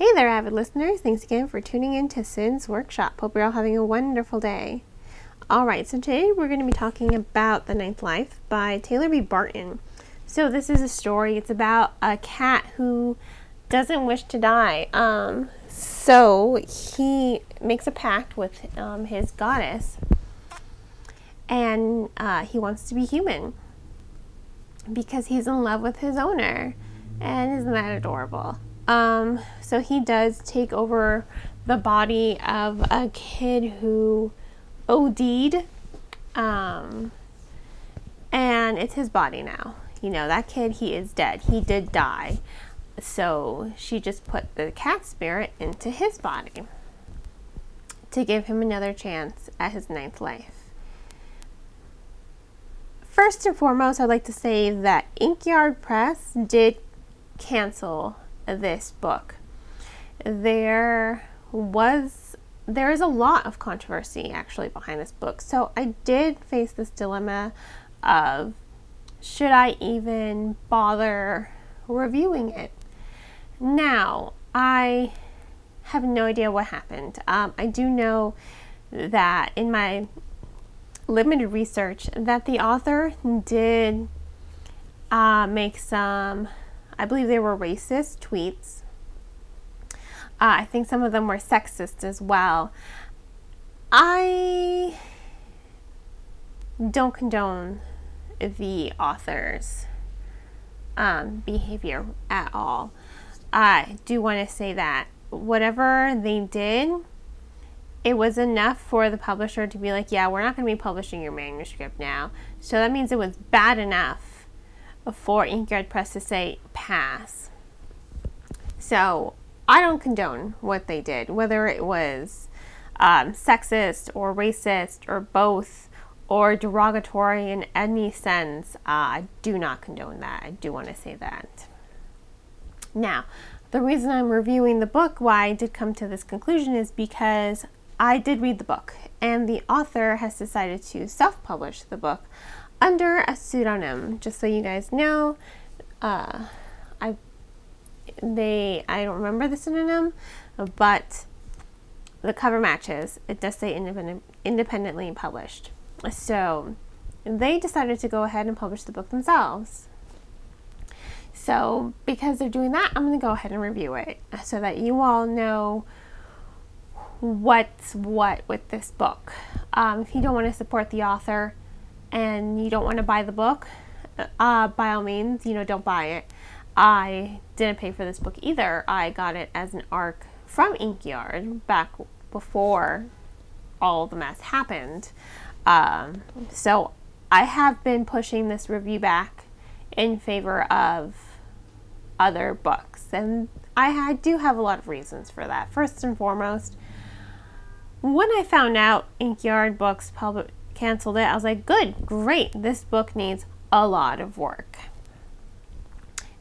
Hey there, avid listeners. Thanks again for tuning in to Sin's Workshop. Hope you're all having a wonderful day. All right, so today we're going to be talking about The Ninth Life by Taylor B. Barton. So, this is a story. It's about a cat who doesn't wish to die. Um, so, he makes a pact with um, his goddess and uh, he wants to be human because he's in love with his owner. And isn't that adorable? Um, so he does take over the body of a kid who OD'd. Um, and it's his body now. You know, that kid, he is dead. He did die. So she just put the cat spirit into his body to give him another chance at his ninth life. First and foremost, I'd like to say that Inkyard Press did cancel this book. There was there is a lot of controversy actually behind this book. So I did face this dilemma of should I even bother reviewing it? Now, I have no idea what happened. Um, I do know that in my limited research that the author did uh, make some, I believe they were racist tweets. Uh, I think some of them were sexist as well. I don't condone the author's um, behavior at all. I do want to say that whatever they did, it was enough for the publisher to be like, yeah, we're not going to be publishing your manuscript now. So that means it was bad enough for Inkyard Press to say pass. So I don't condone what they did, whether it was um, sexist or racist or both or derogatory in any sense. Uh, I do not condone that. I do want to say that. Now, the reason I'm reviewing the book, why I did come to this conclusion, is because I did read the book, and the author has decided to self publish the book under a pseudonym. Just so you guys know, uh, I they I don't remember the pseudonym, but the cover matches. It does say independent, independently published. So they decided to go ahead and publish the book themselves. So because they're doing that, I'm going to go ahead and review it so that you all know what's what with this book. Um, if you don't want to support the author and you don't want to buy the book, uh, by all means, you know, don't buy it. I didn't pay for this book either. I got it as an ARC from Inkyard back before all the mess happened. Um, so I have been pushing this review back in favor of other books, and I, I do have a lot of reasons for that. First and foremost, when I found out Inkyard Books public canceled it, I was like, good, great. This book needs a lot of work.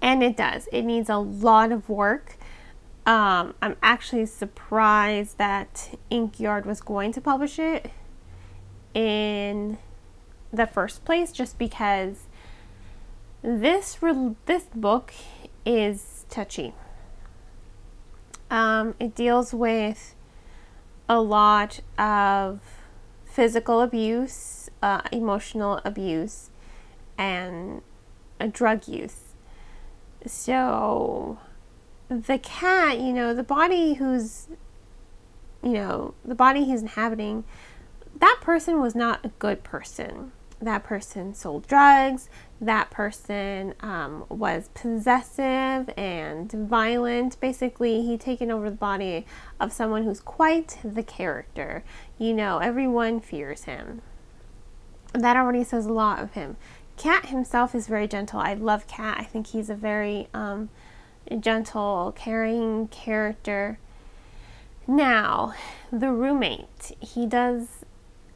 And it does. It needs a lot of work. Um, I'm actually surprised that Inkyard was going to publish it in the first place, just because this this book is touchy. Um, it deals with a lot of physical abuse, uh, emotional abuse, and a drug use. So, the cat, you know, the body who's, you know, the body he's inhabiting, that person was not a good person that person sold drugs, that person um, was possessive and violent. Basically, he taken over the body of someone who's quite the character. You know, everyone fears him. That already says a lot of him. Cat himself is very gentle. I love Cat. I think he's a very um, gentle, caring character. Now, the roommate, he does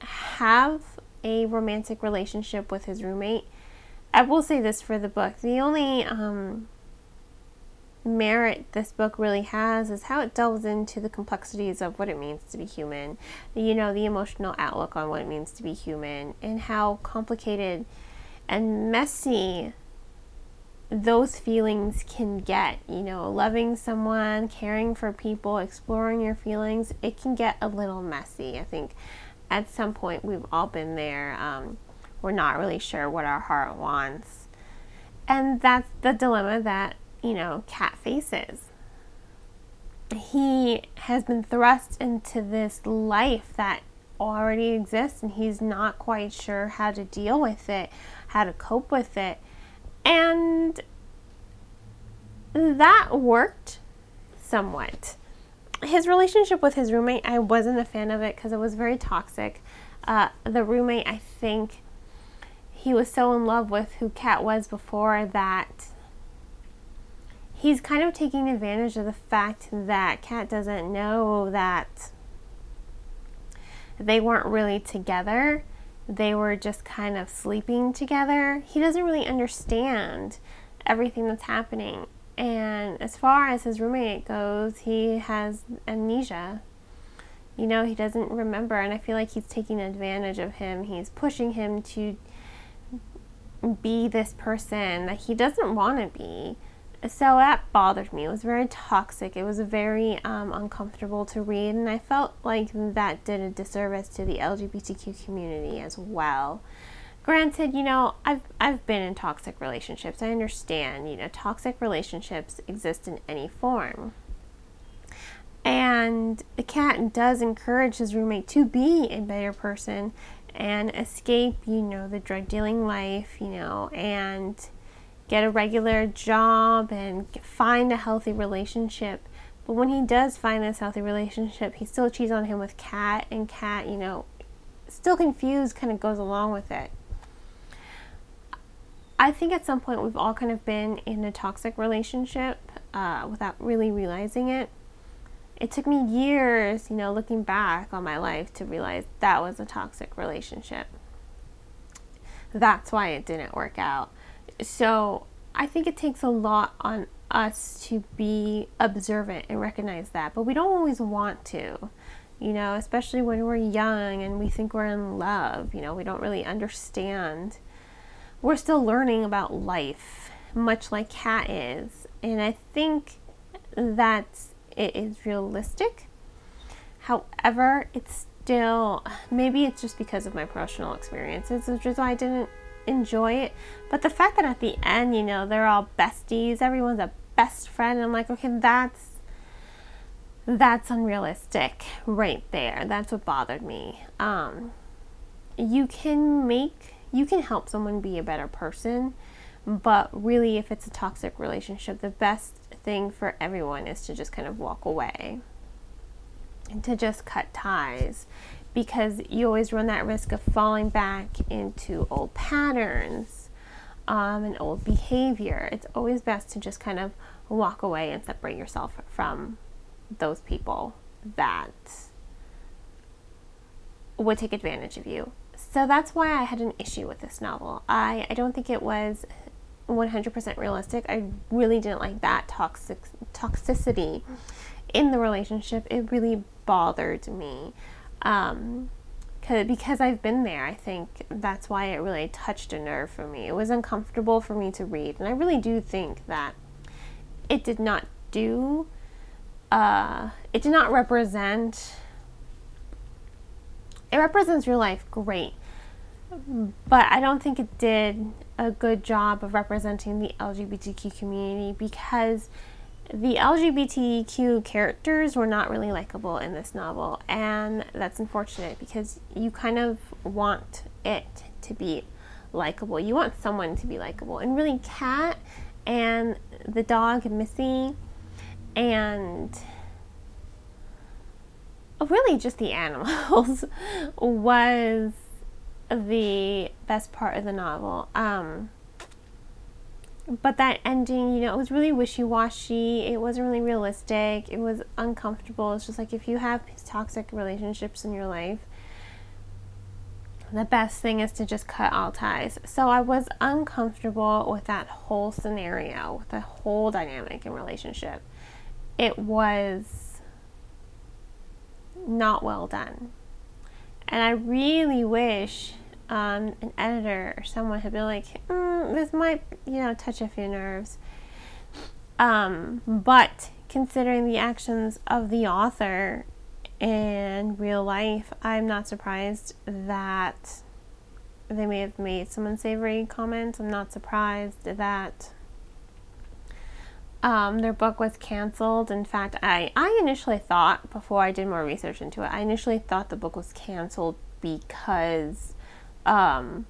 have a romantic relationship with his roommate. I will say this for the book the only um, merit this book really has is how it delves into the complexities of what it means to be human, you know, the emotional outlook on what it means to be human, and how complicated and messy those feelings can get. You know, loving someone, caring for people, exploring your feelings, it can get a little messy. I think at some point we've all been there. Um, we're not really sure what our heart wants. And that's the dilemma that, you know, Cat faces. He has been thrust into this life that already exists and he's not quite sure how to deal with it, how to cope with it. And that worked somewhat. His relationship with his roommate, I wasn't a fan of it because it was very toxic. Uh, the roommate, I think he was so in love with who Cat was before that he's kind of taking advantage of the fact that Cat doesn't know that they weren't really together they were just kind of sleeping together. He doesn't really understand everything that's happening. And as far as his roommate goes, he has amnesia. You know, he doesn't remember, and I feel like he's taking advantage of him. He's pushing him to be this person that he doesn't want to be so that bothered me. It was very toxic. It was very um, uncomfortable to read, and I felt like that did a disservice to the LGBTQ community as well. Granted, you know, I've I've been in toxic relationships. I understand, you know, toxic relationships exist in any form. And the cat does encourage his roommate to be a better person and escape, you know, the drug dealing life, you know, and get a regular job and find a healthy relationship. But when he does find this healthy relationship, he still cheats on him with Cat, and Cat, you know, still confused, kind of goes along with it. I think at some point we've all kind of been in a toxic relationship uh, without really realizing it. It took me years, you know, looking back on my life to realize that was a toxic relationship. That's why it didn't work out. So I think it takes a lot on us to be observant and recognize that, but we don't always want to. You know, especially when we're young and we think we're in love, you know, we don't really understand. We're still learning about life, much like Cat is. And I think that it is realistic. However, it's still maybe it's just because of my personal experiences, which is why I didn't enjoy it. But the fact that at the end, you know, they're all besties, everyone's a best friend, I'm like, okay, that's that's unrealistic right there. That's what bothered me. Um, you can make you can help someone be a better person, but really if it's a toxic relationship, the best thing for everyone is to just kind of walk away and to just cut ties because you always run that risk of falling back into old patterns um, and old behavior. It's always best to just kind of walk away and separate yourself from those people that would take advantage of you. So that's why I had an issue with this novel. I, I don't think it was 100% realistic. I really didn't like that toxic toxicity in the relationship. It really bothered me. Um, because I've been there, I think that's why it really touched a nerve for me. It was uncomfortable for me to read, and I really do think that it did not do, uh, it did not represent, it represents real life great, but I don't think it did a good job of representing the LGBTQ community because the LGBTQ characters were not really likable in this novel, and that's unfortunate because you kind of want it to be likable. You want someone to be likable, and really, Cat and the dog Missy, and really just the animals was the best part of the novel. Um, but that ending, you know, it was really wishy washy. It wasn't really realistic. It was uncomfortable. It's just like if you have toxic relationships in your life, the best thing is to just cut all ties. So I was uncomfortable with that whole scenario, with the whole dynamic and relationship. It was not well done. And I really wish um, an editor or someone had been like, mm, this might, you know, touch a few nerves. Um, but considering the actions of the author in real life, I'm not surprised that they may have made some unsavory comments. I'm not surprised that um, their book was canceled. In fact, I, I initially thought, before I did more research into it, I initially thought the book was canceled because um,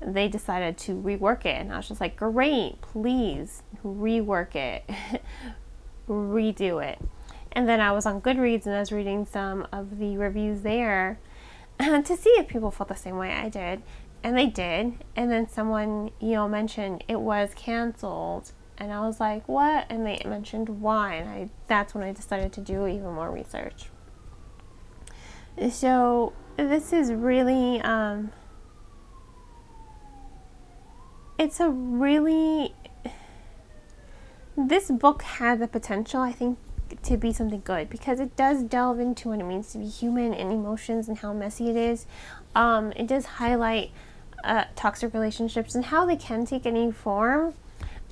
they decided to rework it. And I was just like, great, please rework it, redo it. And then I was on Goodreads and I was reading some of the reviews there to see if people felt the same way I did. And they did. And then someone, you know, mentioned it was canceled. And I was like, what? And they mentioned wine. I that's when I decided to do even more research. So this is really um, it's a really this book has the potential i think to be something good because it does delve into what it means to be human and emotions and how messy it is um, it does highlight uh, toxic relationships and how they can take any form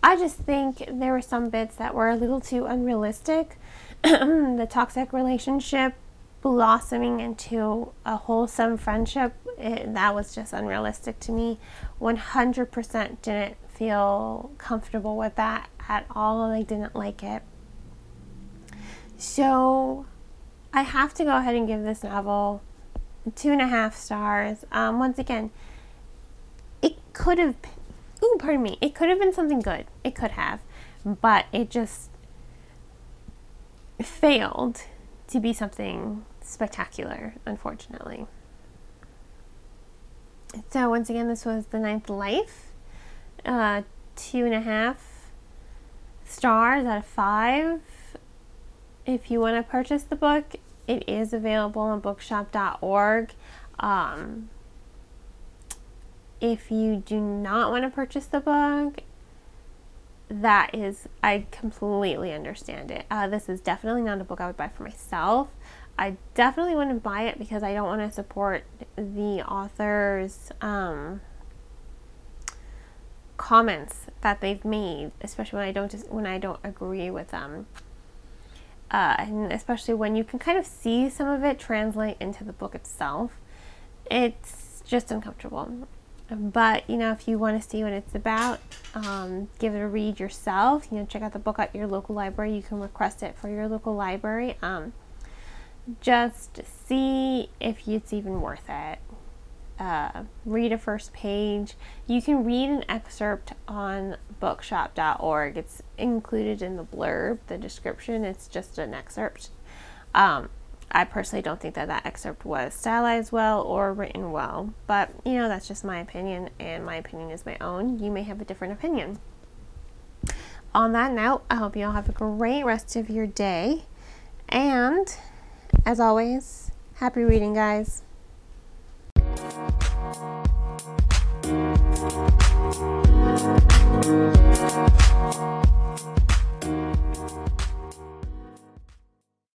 i just think there were some bits that were a little too unrealistic the toxic relationship blossoming into a wholesome friendship, it, that was just unrealistic to me. 100% didn't feel comfortable with that at all. I didn't like it. So I have to go ahead and give this novel two and a half stars. Um, once again, it could have, ooh, pardon me, it could have been something good. It could have, but it just failed to be something spectacular, unfortunately. So, once again, this was The Ninth Life. Uh, two and a half stars out of five. If you want to purchase the book, it is available on bookshop.org. Um, if you do not want to purchase the book, that is, I completely understand it. Uh, this is definitely not a book I would buy for myself. I definitely wouldn't buy it because I don't want to support the author's um, comments that they've made, especially when I don't just, when I don't agree with them. Uh, and especially when you can kind of see some of it translate into the book itself, it's just uncomfortable. But you know, if you want to see what it's about, um, give it a read yourself. You know, check out the book at your local library. You can request it for your local library. Um, just see if it's even worth it. Uh, read a first page. You can read an excerpt on bookshop.org. It's included in the blurb, the description. It's just an excerpt. Um, I personally don't think that that excerpt was stylized well or written well, but you know, that's just my opinion, and my opinion is my own. You may have a different opinion. On that note, I hope you all have a great rest of your day, and as always, happy reading, guys.